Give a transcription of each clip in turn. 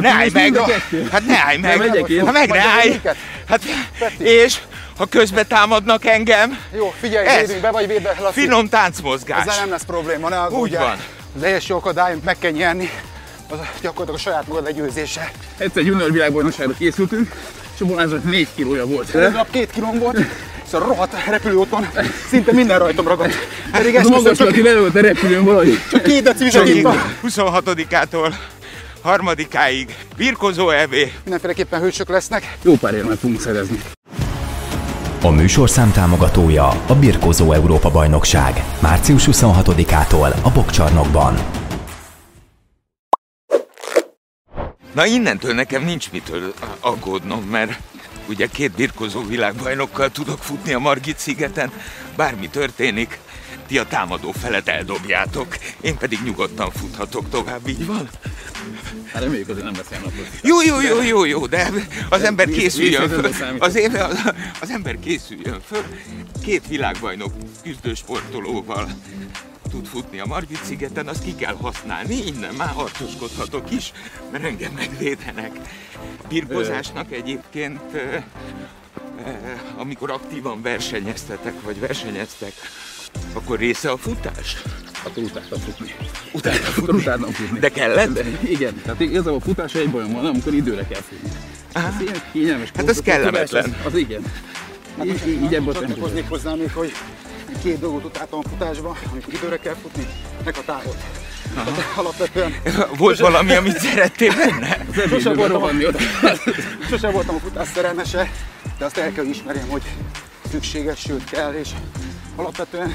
Ne állj meg! a. Hát ne állj meg! Nem. Hát meg ne állj! Hát, Peti. és ha közbe támadnak engem, Jó, figyelj, Ez. védünk be, vagy védd be, Laci. finom táncmozgás. Ezzel nem lesz probléma, ne aggódj Úgy van. Az első akadály, meg kell nyerni, az gyakorlatilag a saját magad legyőzése. Egyszer junior világbajnokságra készültünk, és a Balázsnak 4 kilója volt. Előbb nap két kilóm volt, a rohadt repülőúton szinte minden rajtam ragadt. Pedig Ez ezt a magas lati lelőtt a repülőn valahogy. csak két deci vizet Csak ittam. 26-ától harmadikáig birkozó EB. Mindenféleképpen hősök lesznek. Jó pár érmet fogunk szerezni. A műsorszám támogatója a Birkózó Európa Bajnokság. Március 26-ától a Bokcsarnokban. Na innentől nekem nincs mitől aggódnom, mert ugye két birkozó világbajnokkal tudok futni a Margit szigeten, bármi történik, ti a támadó felet eldobjátok, én pedig nyugodtan futhatok tovább, így van? Hát reméljük azért nem ilyen napot. Jó, jó, jó, jó, jó, de az ember készüljön föl. Az, éve, az, az ember készüljön föl. Két világbajnok küzdősportolóval tud futni a Margit szigeten, azt ki kell használni, innen már harcoskodhatok is, mert engem megvédenek. Birkozásnak egyébként, amikor aktívan versenyeztetek, vagy versenyeztek, akkor része a futás? Akkor utáltam futni. Utána Akkor futni. utáltam futni. De kellett? De, igen, tehát igazából a futás egy bajom van, amikor időre kell futni. Ez ilyen kényelmes. Hát ez a kellemetlen. Az, az igen. Így, így, így ebből a Csatlakoznék hozzá még, hogy két dolgot utáltam a futásban, amikor időre kell futni, meg a távot. Tehát alapvetően Volt valami, amit szerettél benne? sose voltam, oda. sose voltam a futás szerelmese, de azt el kell ismerjem, hogy szükséges, sőt kell, és alapvetően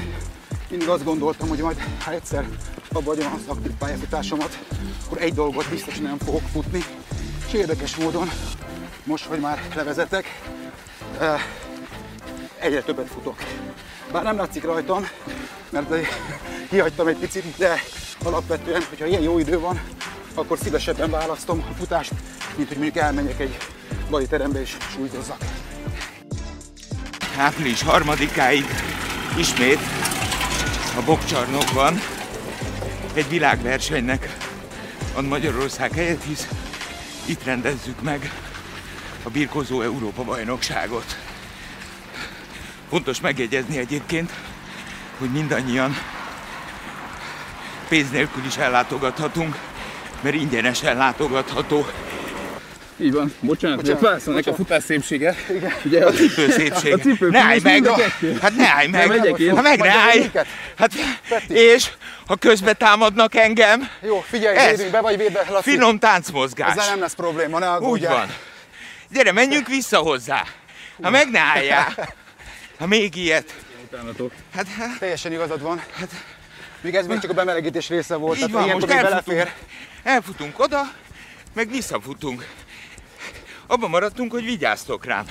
mindig azt gondoltam, hogy majd ha egyszer abba hagyom az aktív pályafutásomat, akkor egy dolgot biztos nem fogok futni, és érdekes módon, most, hogy már levezetek, egyre többet futok. Bár nem látszik rajtam, mert kihagytam egy picit, de alapvetően, hogyha ilyen jó idő van, akkor szívesebben választom a futást, mint hogy mondjuk elmenjek egy bali terembe és súlyzozzak. április harmadikáig ismét a Bokcsarnokban egy világversenynek a Magyarország helyett, hisz itt rendezzük meg a Birkozó Európa bajnokságot. Fontos megjegyezni egyébként, hogy mindannyian pénz nélkül is ellátogathatunk, mert ingyenesen látogatható Így van. Bocsánat, Bocsánat, válaszolnak a futás szépsége. Igen. Ugye a cipő szépség. A cipő ne állj meg! a. Hát ne állj meg! Megyek én. Ha meg ne állj! Hát, és ha közbe támadnak engem, Jó, figyelj, Ez. védünk be, vagy védd be, Laci. finom táncmozgás. Ezzel nem lesz probléma, ne aggódj Úgy van. Gyere, menjünk vissza hozzá. Ha meg ne álljál. Ha még ilyet. Hát, hát Teljesen igazad van. Még ez még csak a bemelegítés része volt, így tehát van, most belefér. elfutunk oda, meg visszafutunk. Abban maradtunk, hogy vigyáztok rám.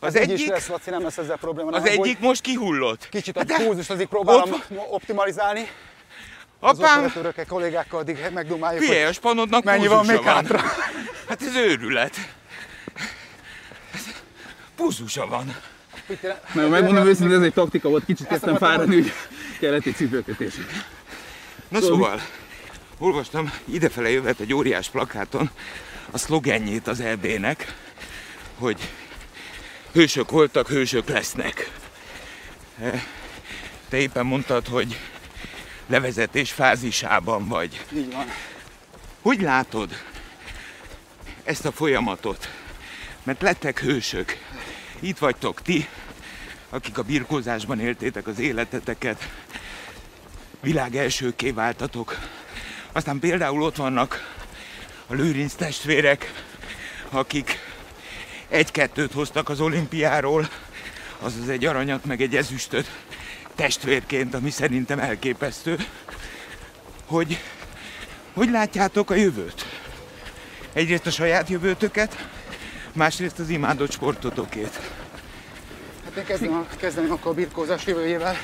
Az Ez így is egyik, lesz, Laci, nem lesz ezzel probléma. az aggódj. egyik most kihullott. Kicsit a Hát pulzust azért próbálom ott- optimalizálni. Az Apám, operatőrökkel, kollégákkal addig megdumáljuk, figyelj, a spanodnak mennyi van még hátra. Hát ez őrület. Púzusa van. Na, megmondom őszintén, ez egy taktika volt, kicsit kezdtem fáradni, hogy kellett egy cipőkötés. Na szóval, olvastam idefele jövet egy óriás plakáton a szlogenjét az EB-nek, hogy hősök voltak, hősök lesznek. E, Te éppen mondtad, hogy levezetés fázisában vagy. Így van. Hogy látod ezt a folyamatot? Mert lettek hősök. Itt vagytok ti, akik a birkózásban éltétek az életeteket, világ elsőké váltatok. Aztán például ott vannak a Lőrinc testvérek, akik egy-kettőt hoztak az olimpiáról, azaz egy aranyat, meg egy ezüstöt testvérként, ami szerintem elképesztő. Hogy hogy látjátok a jövőt? Egyrészt a saját jövőtöket, másrészt az imádott sportotokét. Hát én kezdem, kezdeném akkor a birkózás jövőjével.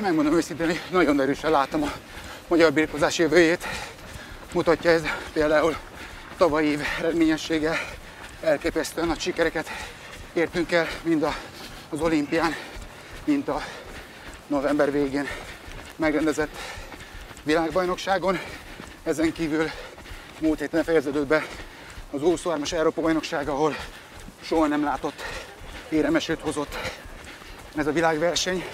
Megmondom őszintén, hogy nagyon erősen látom a magyar birkózás jövőjét. Mutatja ez például tavalyi év eredményessége. Elképesztően nagy sikereket értünk el, mind a, az olimpián, mint a november végén megrendezett világbajnokságon. Ezen kívül múlt héten fejeződött be az 23-as Európa bajnokság, ahol soha nem látott éremesőt hozott ez a világverseny.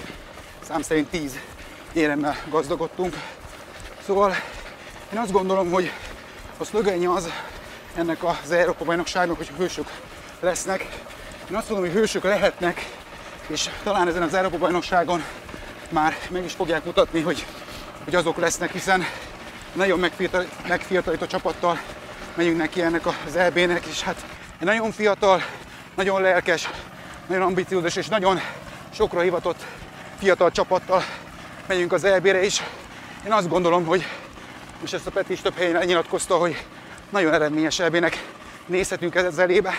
Szám szerint 10 éremmel gazdagodtunk. Szóval én azt gondolom, hogy a szlögenje az ennek az Európa bajnokságnak, hogy hősök lesznek. Én azt mondom, hogy hősök lehetnek, és talán ezen az Európa bajnokságon már meg is fogják mutatni, hogy, hogy azok lesznek, hiszen nagyon megfiatalító csapattal megyünk neki ennek az EB-nek, és hát egy nagyon fiatal, nagyon lelkes, nagyon ambiciózus és nagyon sokra hivatott fiatal csapattal megyünk az EB-re is. Én azt gondolom, hogy, és ezt a Peti is több helyen nyilatkozta, hogy nagyon eredményes EB-nek nézhetünk ez elébe,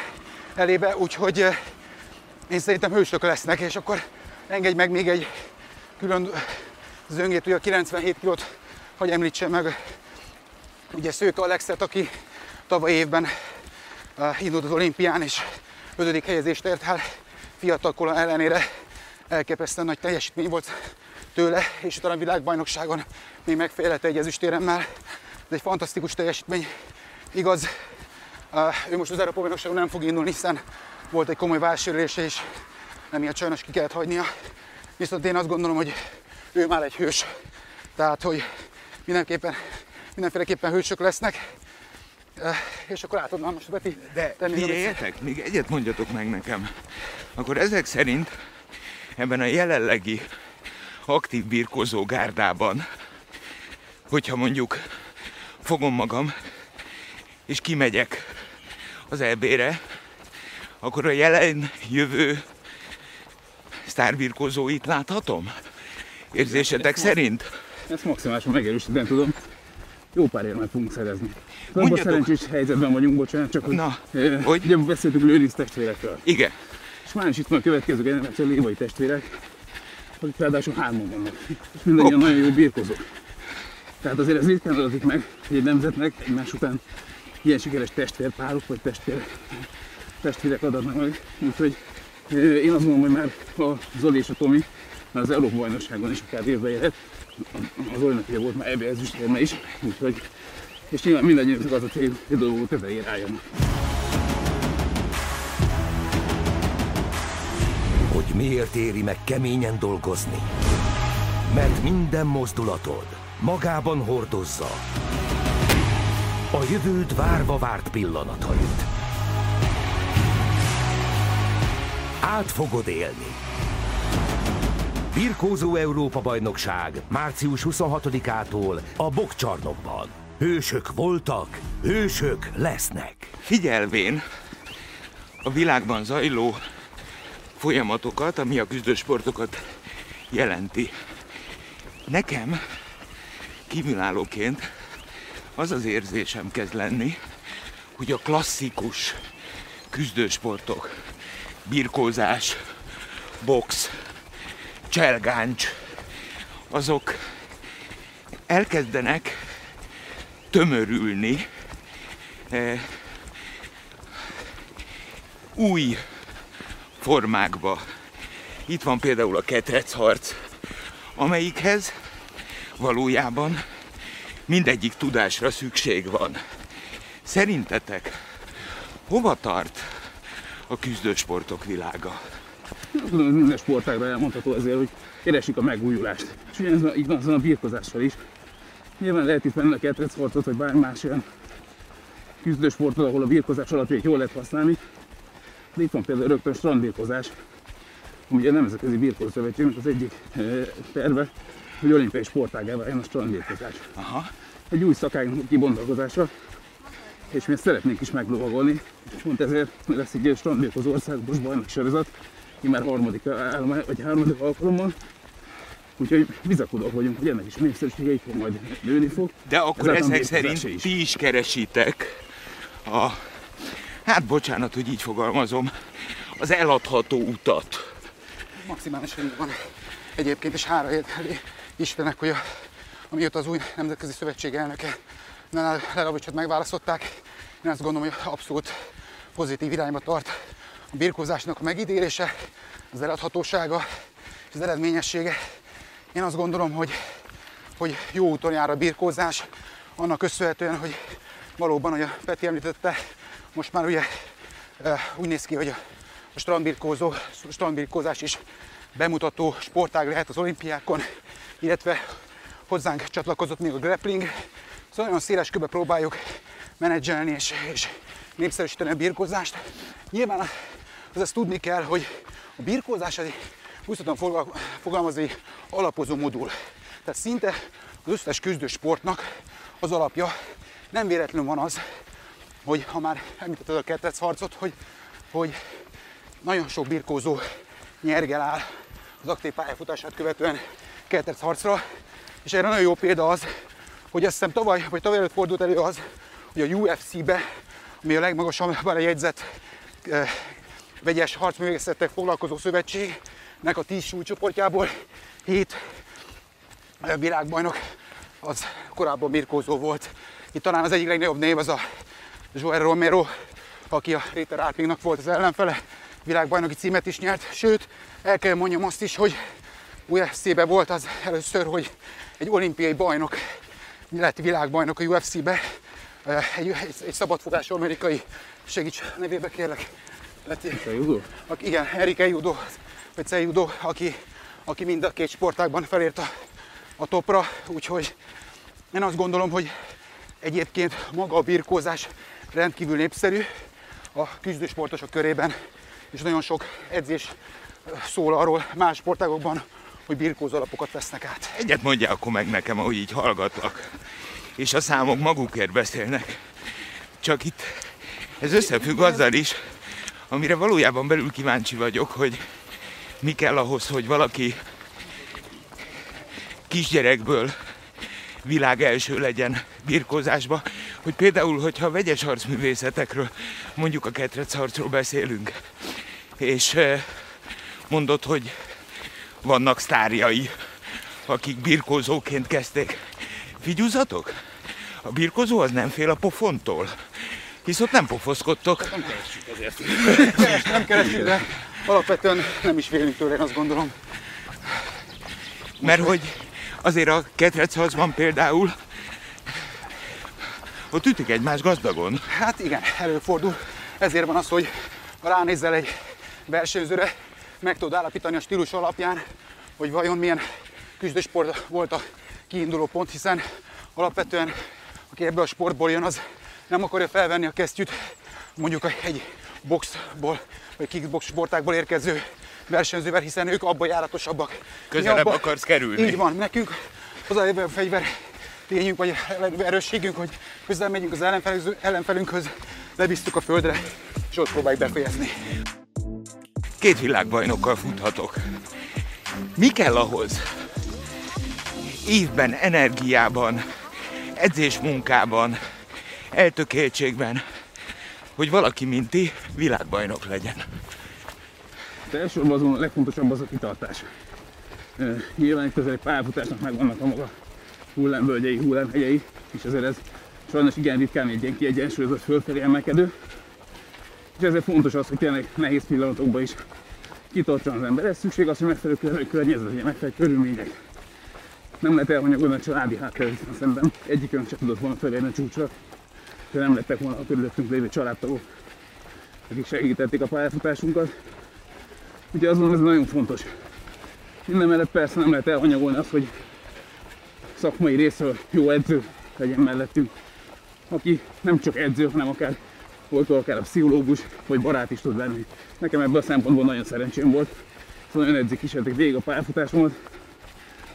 elébe, úgyhogy eh, én szerintem hősök lesznek, és akkor engedj meg még egy külön zöngét, hogy a 97 kilót, hogy említsem meg, ugye Szőke Alexet, aki tavaly évben uh, indult az olimpián, és ötödik helyezést ért el, fiatal kola ellenére elképesztően nagy teljesítmény volt tőle, és utána a világbajnokságon még megfejlette egy ezüstéremmel. Ez egy fantasztikus teljesítmény. Igaz, ő most az Európa nem fog indulni, hiszen volt egy komoly válsérülése, és emiatt sajnos ki kellett hagynia. Viszont én azt gondolom, hogy ő már egy hős. Tehát, hogy mindenképpen, mindenféleképpen hősök lesznek. És akkor átadnám most Beti. De figyeljetek, még egyet mondjatok meg nekem. Akkor ezek szerint ebben a jelenlegi aktív birkozó gárdában, hogyha mondjuk fogom magam, és kimegyek az EB-re, akkor a jelen jövő sztárbirkozóit láthatom? Érzésetek szerint? Ezt maximálisan megerősíteni tudom. Jó pár érmet fogunk szerezni. Abban szerencsés helyzetben vagyunk, bocsánat, csak hogy, Na, eh, hogy? ugye beszéltük Lőrinc testvérekről. Igen. És már is itt van a következő generáció lévai testvérek, akik ráadásul hárman vannak. És mindannyian nagyon jó birkozók. Tehát azért ez ritkán adatik meg, hogy egy nemzetnek egymás után ilyen sikeres testvérpárok vagy testvér, testvérek adatnak meg. Úgyhogy én azt mondom, hogy már a Zoli és a Tomi már az Európa bajnokságon is akár évbe érhet. Az olyan ugye volt már ebbe ezüstérme is, úgyhogy és nyilván mindannyian az a cél, hogy dolgok tetejére álljanak. Hogy miért éri meg keményen dolgozni? Mert minden mozdulatod magában hordozza a jövőd várva várt pillanatait. Át fogod élni. Birkózó Európa bajnokság március 26-ától a Bokcsarnokban. Hősök voltak, hősök lesznek. Figyelvén a világban zajló folyamatokat, ami a küzdősportokat jelenti. Nekem kívülállóként az az érzésem kezd lenni, hogy a klasszikus küzdősportok, birkózás, box, cselgáncs, azok elkezdenek tömörülni eh, új formákba. Itt van például a harc, amelyikhez valójában mindegyik tudásra szükség van. Szerintetek hova tart a küzdősportok világa? Minden sportágra elmondható azért, hogy keresik a megújulást. És ugyanez így van azon a birkozással is. Nyilván lehet itt venni a ketrecsportot, vagy bármi más olyan küzdősportot, ahol a birkozás alapjait jól lehet használni. De itt van például rögtön strandbirkozás, ami a Nemzetközi Birkózszövetségnek az egyik e, terve, hogy olimpiai sportágá váljon a strandbirkozás. Aha. Egy új szakág kibontakozása, és mi ezt szeretnénk is meglovagolni, és pont ezért lesz egy strandbirkozó országos bajnoki sorozat, már harmadik állomány, vagy harmadik alkalommal, Úgyhogy bizakodók vagyunk, hogy ennek is népszerűsége itt fog majd nőni fog. De akkor ezek szerint is. ti is keresitek a, hát bocsánat, hogy így fogalmazom, az eladható utat. Maximálisan van. Egyébként is hára Istennek, hogy a, amióta az új Nemzetközi Szövetség elnöke Lelavicsot megválasztották, én azt gondolom, hogy abszolút pozitív irányba tart a birkózásnak a megítélése, az eladhatósága és az eredményessége. Én azt gondolom, hogy, hogy jó úton jár a birkózás, annak köszönhetően, hogy valóban, hogy a Peti említette, most már ugye ö, úgy néz ki, hogy a strandbirkózó, strandbirkózás is bemutató sportág lehet az olimpiákon, illetve hozzánk csatlakozott még a grappling. Szóval nagyon széles körbe próbáljuk menedzselni és, és népszerűsíteni a birkózást. Nyilván az ezt tudni kell, hogy a birkózás egy úgy fogal- fogalmazni, alapozó modul. Tehát szinte az összes küzdő sportnak az alapja. Nem véletlenül van az, hogy ha már említetted a kettec harcot, hogy, hogy nagyon sok birkózó nyergel áll az aktív pályafutását követően kettec harcra, és erre nagyon jó példa az, hogy azt hiszem tavaly, vagy tavaly előtt fordult elő az, hogy a UFC-be, ami a legmagasabban jegyzett eh, vegyes harcművészettek foglalkozó szövetségnek a 10 súlycsoportjából 7 világbajnok az korábban birkózó volt. Itt talán az egyik legnagyobb név az a Joel Romero, aki a Réter Árpingnak volt az ellenfele, világbajnoki címet is nyert, sőt, el kell mondjam azt is, hogy UFC-be volt az először, hogy egy olimpiai bajnok lett világbajnok a UFC-be, egy, egy, egy szabadfogású amerikai, segíts nevébe kérlek, lett, Judó? aki, igen, Erike Judo, vagy Judo, aki, aki mind a két sportágban felért a, a topra, úgyhogy én azt gondolom, hogy egyébként maga a birkózás rendkívül népszerű a küzdősportosok körében, és nagyon sok edzés ö, szól arról más sportágokban, hogy birkózó alapokat vesznek át. Egyet mondja akkor meg nekem, ahogy így hallgatlak. És a számok magukért beszélnek. Csak itt ez összefügg azzal is, amire valójában belül kíváncsi vagyok, hogy mi kell ahhoz, hogy valaki kisgyerekből világ első legyen birkózásba, hogy például, hogyha vegyes harcművészetekről, mondjuk a ketrec harcról beszélünk, és eh, mondod, hogy vannak sztárjai, akik birkózóként kezdték. Figyúzatok? A birkózó az nem fél a pofontól. Hisz ott nem pofoszkodtok. Nem keresztül, de alapvetően nem is félünk tőle, én azt gondolom. Mert hogy azért a ketrecharcban például ott ütik egymás gazdagon. Hát igen, előfordul. Ezért van az, hogy ha ránézel egy versenyzőre, meg tudod állapítani a stílus alapján, hogy vajon milyen küzdősport volt a kiinduló pont, hiszen alapvetően aki ebből a sportból jön, az nem akarja felvenni a kesztyűt mondjuk egy boxból, vagy kickbox sportákból érkező versenyzővel, hiszen ők abban járatosabbak. Közelebb abba- akarsz kerülni. Így van, nekünk az a fegyver tényünk, vagy erősségünk, hogy közel megyünk az ellenfelünk- ellenfelünkhöz, lebíztuk a földre, és ott próbáljuk befejezni. Két világbajnokkal futhatok. Mi kell ahhoz? Évben, energiában, edzésmunkában, eltökéltségben, hogy valaki, mint ti, világbajnok legyen. De elsősorban azon a legfontosabb az a kitartás. Nyilván itt azért egy pályafutásnak megvannak a maga hullámvölgyei, hullámhegyei, és ezért ez sajnos igen ritkán egy ilyen kiegyensúlyozott fölfelé emelkedő. És ezért fontos az, hogy tényleg nehéz pillanatokban is kitartson az ember. Ez szükség az, hogy megfelelő kör- környezet, legyen, megfelelő körülmények. Nem lehet elhanyagolni a családi hátteret szemben. Egyikünk sem tudott volna felérni a csúcsra, de nem lettek volna a körülöttünk lévő családtagok, akik segítették a pályafutásunkat. Ugye azt mondom, ez nagyon fontos. Minden mellett persze nem lehet elhanyagolni azt, hogy szakmai részről jó edző legyen mellettünk, aki nem csak edző, hanem akár volt akár a pszichológus, vagy barát is tud lenni. Nekem ebből a szempontból nagyon szerencsém volt. Szóval olyan edzik kísérték végig a pályafutásomat,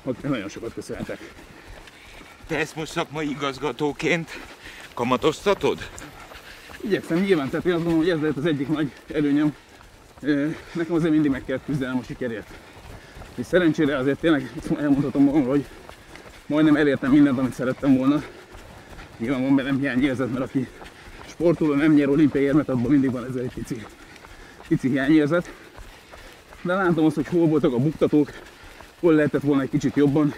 akik nagyon sokat köszönhetek. Te ezt most szakmai igazgatóként kamatoztatod? Igyekszem nyilván, tehát én azt gondolom, hogy ez lehet az egyik nagy előnyöm. Nekem azért mindig meg kell küzdenem a sikerért. És szerencsére azért tényleg elmondhatom magamról, hogy majdnem elértem mindent, amit szerettem volna. Nyilván van bennem hiányérzet, mert aki sportoló nem nyer olimpiai érmet, abban mindig van ezzel egy pici, pici hiányérzet. De látom azt, hogy hol voltak a buktatók, hol lehetett volna egy kicsit jobban,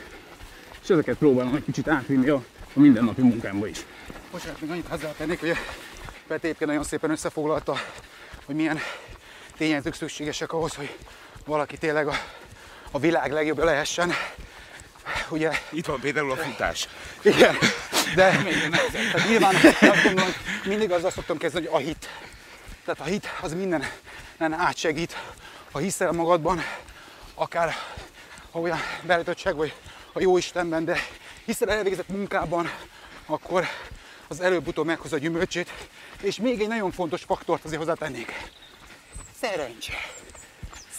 és ezeket próbálom egy kicsit átvinni a, a mindennapi munkámba is. Bocsánat, még annyit hozzátennék, hogy egyébként nagyon szépen összefoglalta, hogy milyen tényezők szükségesek ahhoz, hogy valaki tényleg a, a világ legjobbja lehessen. Ugye, Itt van például a futás. igen, De tehát nyilván azt gondolom, mindig azzal szoktam kezdeni, hogy a hit. Tehát a hit az minden átsegít. Ha hiszel magadban, akár ha olyan belőtöttség vagy a jó Istenben, de hiszel elvégzett munkában, akkor az előbb-utóbb meghozza a gyümölcsét. És még egy nagyon fontos faktort azért hozzátennék. Szerencse.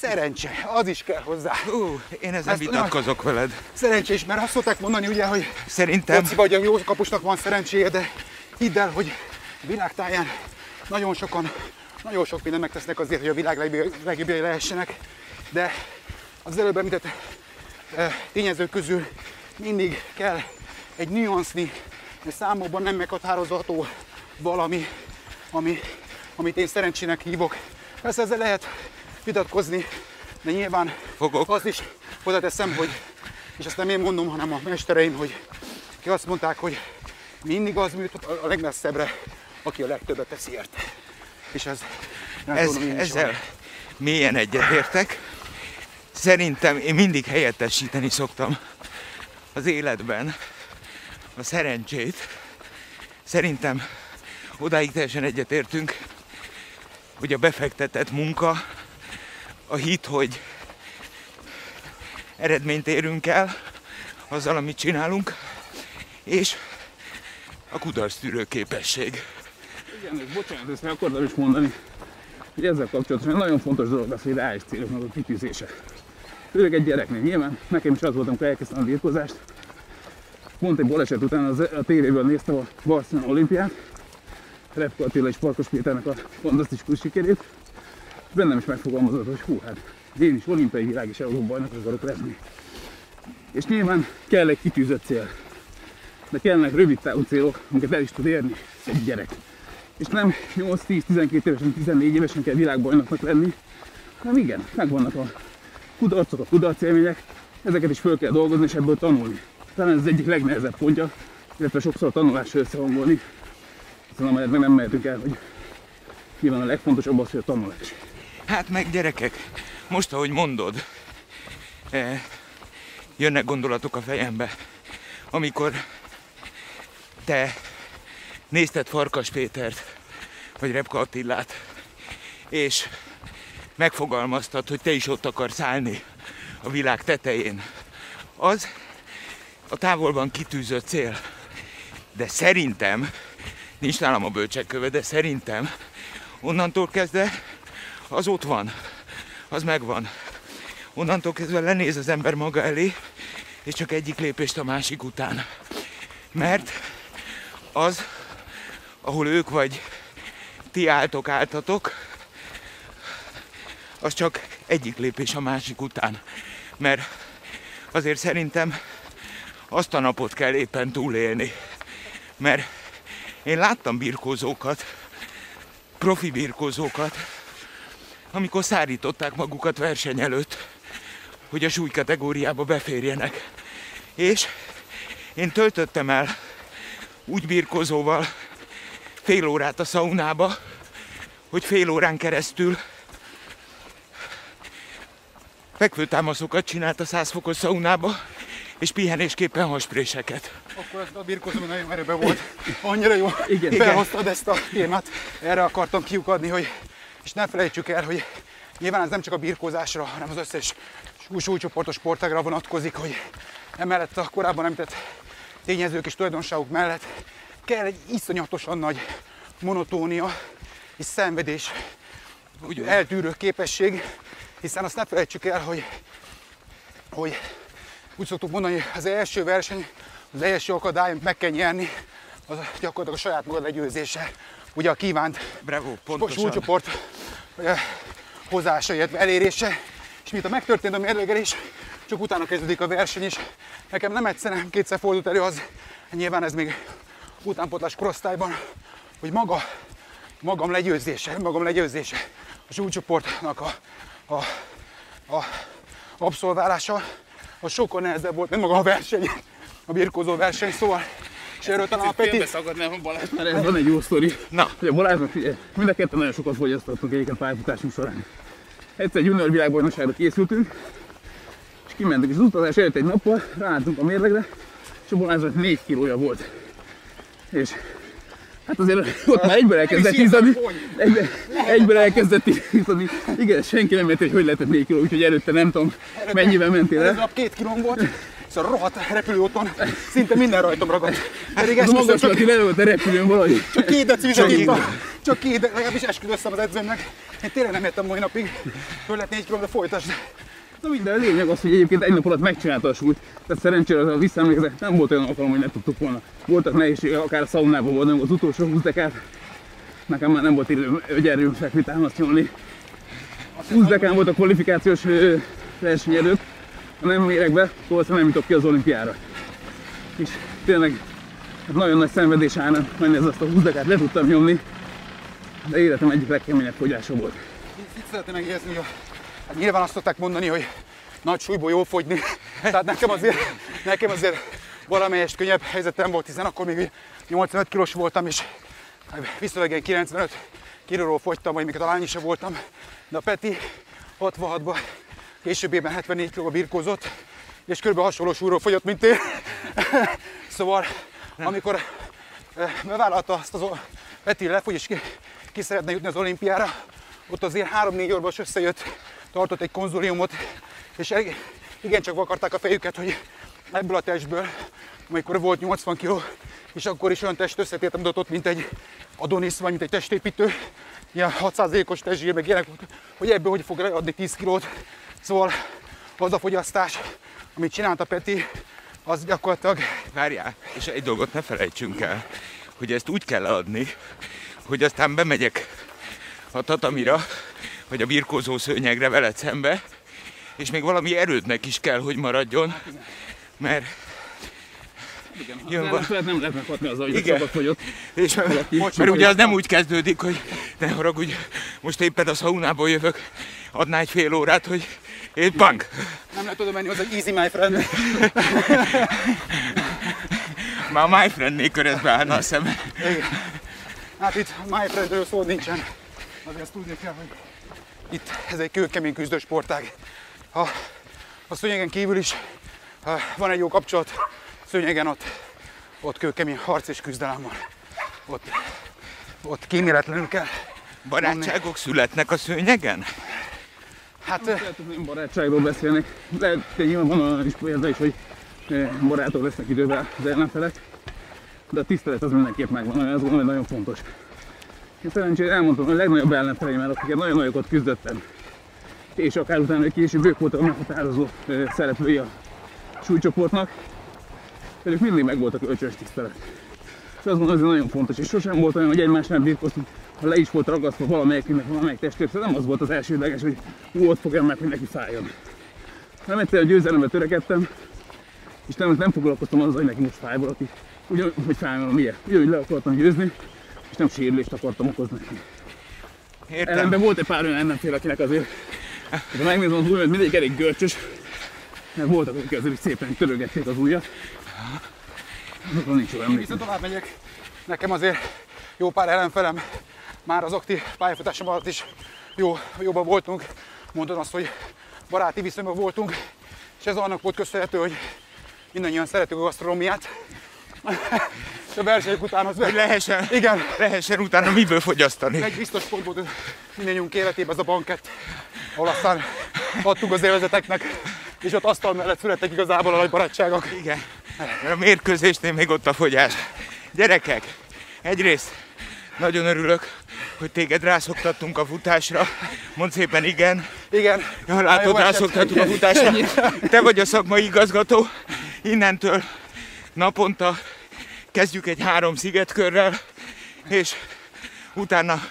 Szerencse, az is kell hozzá. Ú, én ezen Ezt vitatkozok veled. Szerencsés, mert azt szokták mondani ugye, hogy Szerintem foci vagy a jó kapusnak van szerencséje, de hidd el, hogy világtáján nagyon sokan, nagyon sok mindent megtesznek azért, hogy a világ legjobb- legjobbjai lehessenek, de az előbb említett eh, tényezők közül mindig kell egy nüansznyi, számokban nem meghatározható valami, ami, amit én szerencsének hívok. Persze ezzel lehet vitatkozni, de nyilván Fogok. azt is hozzáteszem, hogy, és ezt nem én mondom, hanem a mestereim, hogy ki azt mondták, hogy mindig az műt a legmesszebbre, aki a legtöbbet teszi érte. És ez, ez, tudom, ezzel van. mélyen egyetértek. Szerintem én mindig helyettesíteni szoktam az életben a szerencsét. Szerintem odáig teljesen egyetértünk, hogy a befektetett munka, a hit, hogy eredményt érünk el azzal, amit csinálunk, és a kudarc tűrő képesség. Igen, és bocsánat, ezt akartam is mondani, hogy ezzel kapcsolatban nagyon fontos dolog az, hogy reális céloknak a kitűzése. Főleg egy gyereknél. Nyilván nekem is az volt, amikor elkezdtem a birkózást. Pont egy baleset után az, a tévéből néztem a Barcelona olimpiát, Repko Attila és Farkas Péternek a fantasztikus sikerét, bennem is megfogalmazott, hogy hú, hát én is olimpiai világ és Európa bajnok akarok lenni. És nyilván kell egy kitűzött cél. De kellnek rövid távú célok, amiket el is tud érni egy gyerek. És nem 8-10-12 évesen, 14 évesen kell világbajnoknak lenni, hanem igen, megvannak a kudarcok, a kudarcélmények, ezeket is föl kell dolgozni és ebből tanulni. Talán ez az egyik legnehezebb pontja, illetve sokszor a tanulással összehangolni, hiszen amelyet meg nem mehetünk el, hogy nyilván a legfontosabb az, hogy a tanulás. Hát meg gyerekek, most ahogy mondod, eh, jönnek gondolatok a fejembe, amikor te nézted Farkas Pétert, vagy Repka Attillát, és megfogalmaztad, hogy te is ott akarsz állni a világ tetején. Az a távolban kitűzött cél. De szerintem, nincs nálam a bölcsekköve, de szerintem onnantól kezdve az ott van, az megvan. Onnantól kezdve lenéz az ember maga elé, és csak egyik lépést a másik után. Mert az, ahol ők vagy ti álltok, álltatok, az csak egyik lépés a másik után. Mert azért szerintem azt a napot kell éppen túlélni. Mert én láttam birkózókat, profi birkózókat, amikor szárították magukat verseny előtt, hogy a súlykategóriába beférjenek. És én töltöttem el úgy birkozóval fél órát a szaunába, hogy fél órán keresztül fekvőtámaszokat csinált a 100 fokos szaunába, és pihenésképpen haspréseket. Akkor ez a birkozó nagyon erőben volt. Annyira jó Igen. felhoztad ezt a témát. Erre akartam kiukadni, hogy és ne felejtsük el, hogy nyilván ez nem csak a birkózásra, hanem az összes súly- súlycsoportos sportágra vonatkozik, hogy emellett a korábban említett tényezők és tulajdonságok mellett kell egy iszonyatosan nagy monotónia és szenvedés, úgy eltűrő képesség, hiszen azt ne felejtsük el, hogy, hogy úgy szoktuk mondani, hogy az első verseny, az első akadály, meg kell nyerni, az gyakorlatilag a saját magad legyőzése. Ugye a kívánt Bravo, pontosan. súlycsoport hozása, illetve elérése, és mint a megtörtént a mérlegelés, csak utána kezdődik a verseny is. Nekem nem egyszer, nem kétszer fordult elő az, nyilván ez még utánpotlás korosztályban, hogy maga, magam legyőzése, magam legyőzése, a súlycsoportnak a, a, a abszolválása, az sokkal nehezebb volt, mint maga a verseny, a birkózó verseny, szóval, és erről talán a Peti, Mert ez van egy jó sztori. Na. A Balázsnak figyelj, mind a ketten nagyon sokat fogyasztottunk egyébként pályafutásunk során. Egyszer egy junior világbajnokságra készültünk, és kimentünk, és az utazás előtt egy nappal ráálltunk a mérlegre, és a Balázsnak 4 kilója volt. És hát azért ott már egyből elkezdett izzadni, egyben, egyből elkezdett izzadni. Igen, senki nem érti, hogy hogy lehetett 4 kiló, úgyhogy előtte nem tudom mennyivel mentél Ez el. nap két kilóm volt, a rohadt repülőúton szinte minden rajtam ragadt. Pedig Ez a esküszöm, magas, csak, aki le volt a repülőn valahogy. csak két deci vizet ittam. Csak két, de legalábbis esküdöztem az edzőmnek. Én tényleg nem értem mai napig. Föl lett négy kilóm, de folytasd. Na minden, a lényeg az, hogy egyébként egy nap alatt megcsinálta a súlyt. Tehát szerencsére az a visszaemlékezek, nem volt olyan alkalom, hogy ne tudtuk volna. Voltak nehézségek, akár a szaunában voltam az utolsó 20 dekát. Nekem már nem volt idő ögyerő fekvi támasztani. 20 dekán volt a kvalifikációs verseny előtt, nem mérek be, szóval nem jutok ki az olimpiára. És tényleg hát nagyon nagy szenvedés állna, hogy ez azt a 20 dekát le tudtam nyomni, de életem egyik legkeményebb fogyása volt. Itt szeretném megjegyezni, hogy hát nyilván azt szokták mondani, hogy nagy súlyból jó fogyni. Tehát nekem azért, nekem azért valamelyest könnyebb helyzetem volt, hiszen akkor még 85 kilós voltam, és viszonylag ilyen 95 kilóról fogytam, vagy még talán is voltam. De a Peti 66-ban, későbbében 74 kilóba birkózott, és kb. hasonló súlyról fogyott, mint én. szóval, amikor eh, bevállalta azt az Peti lefogy, és ki, ki szeretne jutni az olimpiára, ott azért 3-4 orvos összejött, tartott egy konzuliumot, és el- igencsak vakarták a fejüket, hogy ebből a testből, amikor volt 80 kg, és akkor is olyan test összetétem mutatott, mint egy Adonis, vagy mint egy testépítő, ilyen 6%-os testzsír, meg ilyenek, hogy ebből hogy fog adni 10 kilót. Szóval az a fogyasztás, amit csinált a Peti, az gyakorlatilag Várjál, és egy dolgot ne felejtsünk el, hogy ezt úgy kell adni, hogy aztán bemegyek a tatamira, vagy a birkózó szőnyegre veled szembe, és még valami erődnek is kell, hogy maradjon, mert jön Az va- ellenfelet nem lehet meghatni azzal, hogy Igen. fogyott. és, Bocs, mert ugye az nem úgy kezdődik, hogy ne haragudj, most éppen a szaunából jövök, adná egy fél órát, hogy én punk. nem lehet oda menni, az egy easy my friend. Már my friendnél körözbe állna a szemem. Hát itt my friendről szó nincsen. Azért azt tudni kell, hogy itt ez egy kőkemény küzdő sportág. A, a szőnyegen kívül is ha van egy jó kapcsolat, szőnyegen ott, ott kőkemény harc és küzdelem van. Ott, ott kíméletlenül kell. Barátságok születnek a szőnyegen? Hát eh, hogy nem barátságról beszélnek. Lehet, hogy nyilván van olyan is példa is, hogy eh, barátok lesznek idővel az ellenfelek. De a tisztelet az mindenképp megvan, azt gondolom, hogy nagyon fontos. Én szerencsére elmondtam, hogy a legnagyobb ellenfeleim, akiket nagyon nagyokat küzdöttem, és akár utána később ők voltak a meghatározó eh, szereplői a súlycsoportnak, velük mindig megvolt a kölcsönös tisztelet. És azt gondolom, hogy ez nagyon fontos, és sosem volt olyan, hogy egymásnál birkoztunk, ha le is volt ragasztva valamelyiknek, valamelyik testvértől, nem az volt az elsődleges, hogy ú, ott fogjam meg, hogy neki fájjon. Nem egyszerűen győzelemre törekedtem, és nem, nem foglalkoztam azzal, hogy neki most fáj valaki. Ugyan, hogy fájjon milyen. Ugyanúgy le akartam győzni, és nem sérülést akartam okozni neki. Értem. Ellenben volt egy pár olyan ellenfél, akinek azért, de megnézem az ujjat, mindegyik elég görcsös, mert voltak, akik azért szépen törögették az ujjat. Azokon nincs jó Én viszont tovább megyek. Nekem azért jó pár ellenfelem, már az aktív pályafutásom alatt is jó, jóban voltunk. Mondod azt, hogy baráti viszonyban voltunk, és ez annak volt köszönhető, hogy mindannyian szeretünk a gasztronómiát. És a versenyek után az Hogy lehessen, Igen, lehessen utána miből fogyasztani. egy biztos pont volt mindannyiunk életében ez a bankett, ahol aztán adtuk az élvezeteknek, és ott asztal mellett születtek igazából a nagy barátságok. Igen. A mérkőzésnél még ott a fogyás. Gyerekek, egyrészt nagyon örülök, hogy téged rászoktattunk a futásra. Mondd szépen igen. Igen, Ja, látod, rászoktattuk a futásra. Te vagy a szakmai igazgató. Innentől naponta kezdjük egy három szigetkörrel, és utána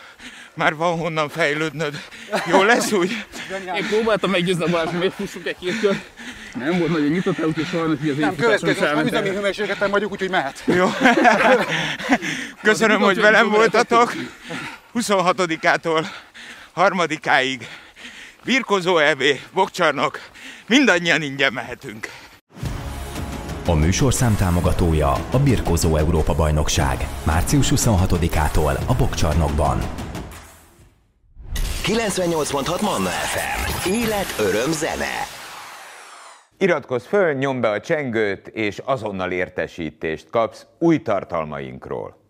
már van honnan fejlődnöd. Jó lesz úgy? Én próbáltam meggyőzni a Balázs, hogy miért fussunk egy két kör. Nem volt nagyon nyitott el, úgyhogy sajnos így az Nem, következő, elment üzemi hőmérsékleten vagyunk, úgyhogy mehet. Jó. Köszönöm, hogy velem voltatok. 26-ától harmadikáig Birkozó EB, Bokcsarnok, mindannyian ingyen mehetünk. A műsorszám támogatója a Birkózó Európa Bajnokság. Március 26-ától a Bokcsarnokban. 98.6 Manna FM. Élet, öröm, zene. Iratkozz föl, nyomd be a csengőt, és azonnal értesítést kapsz új tartalmainkról.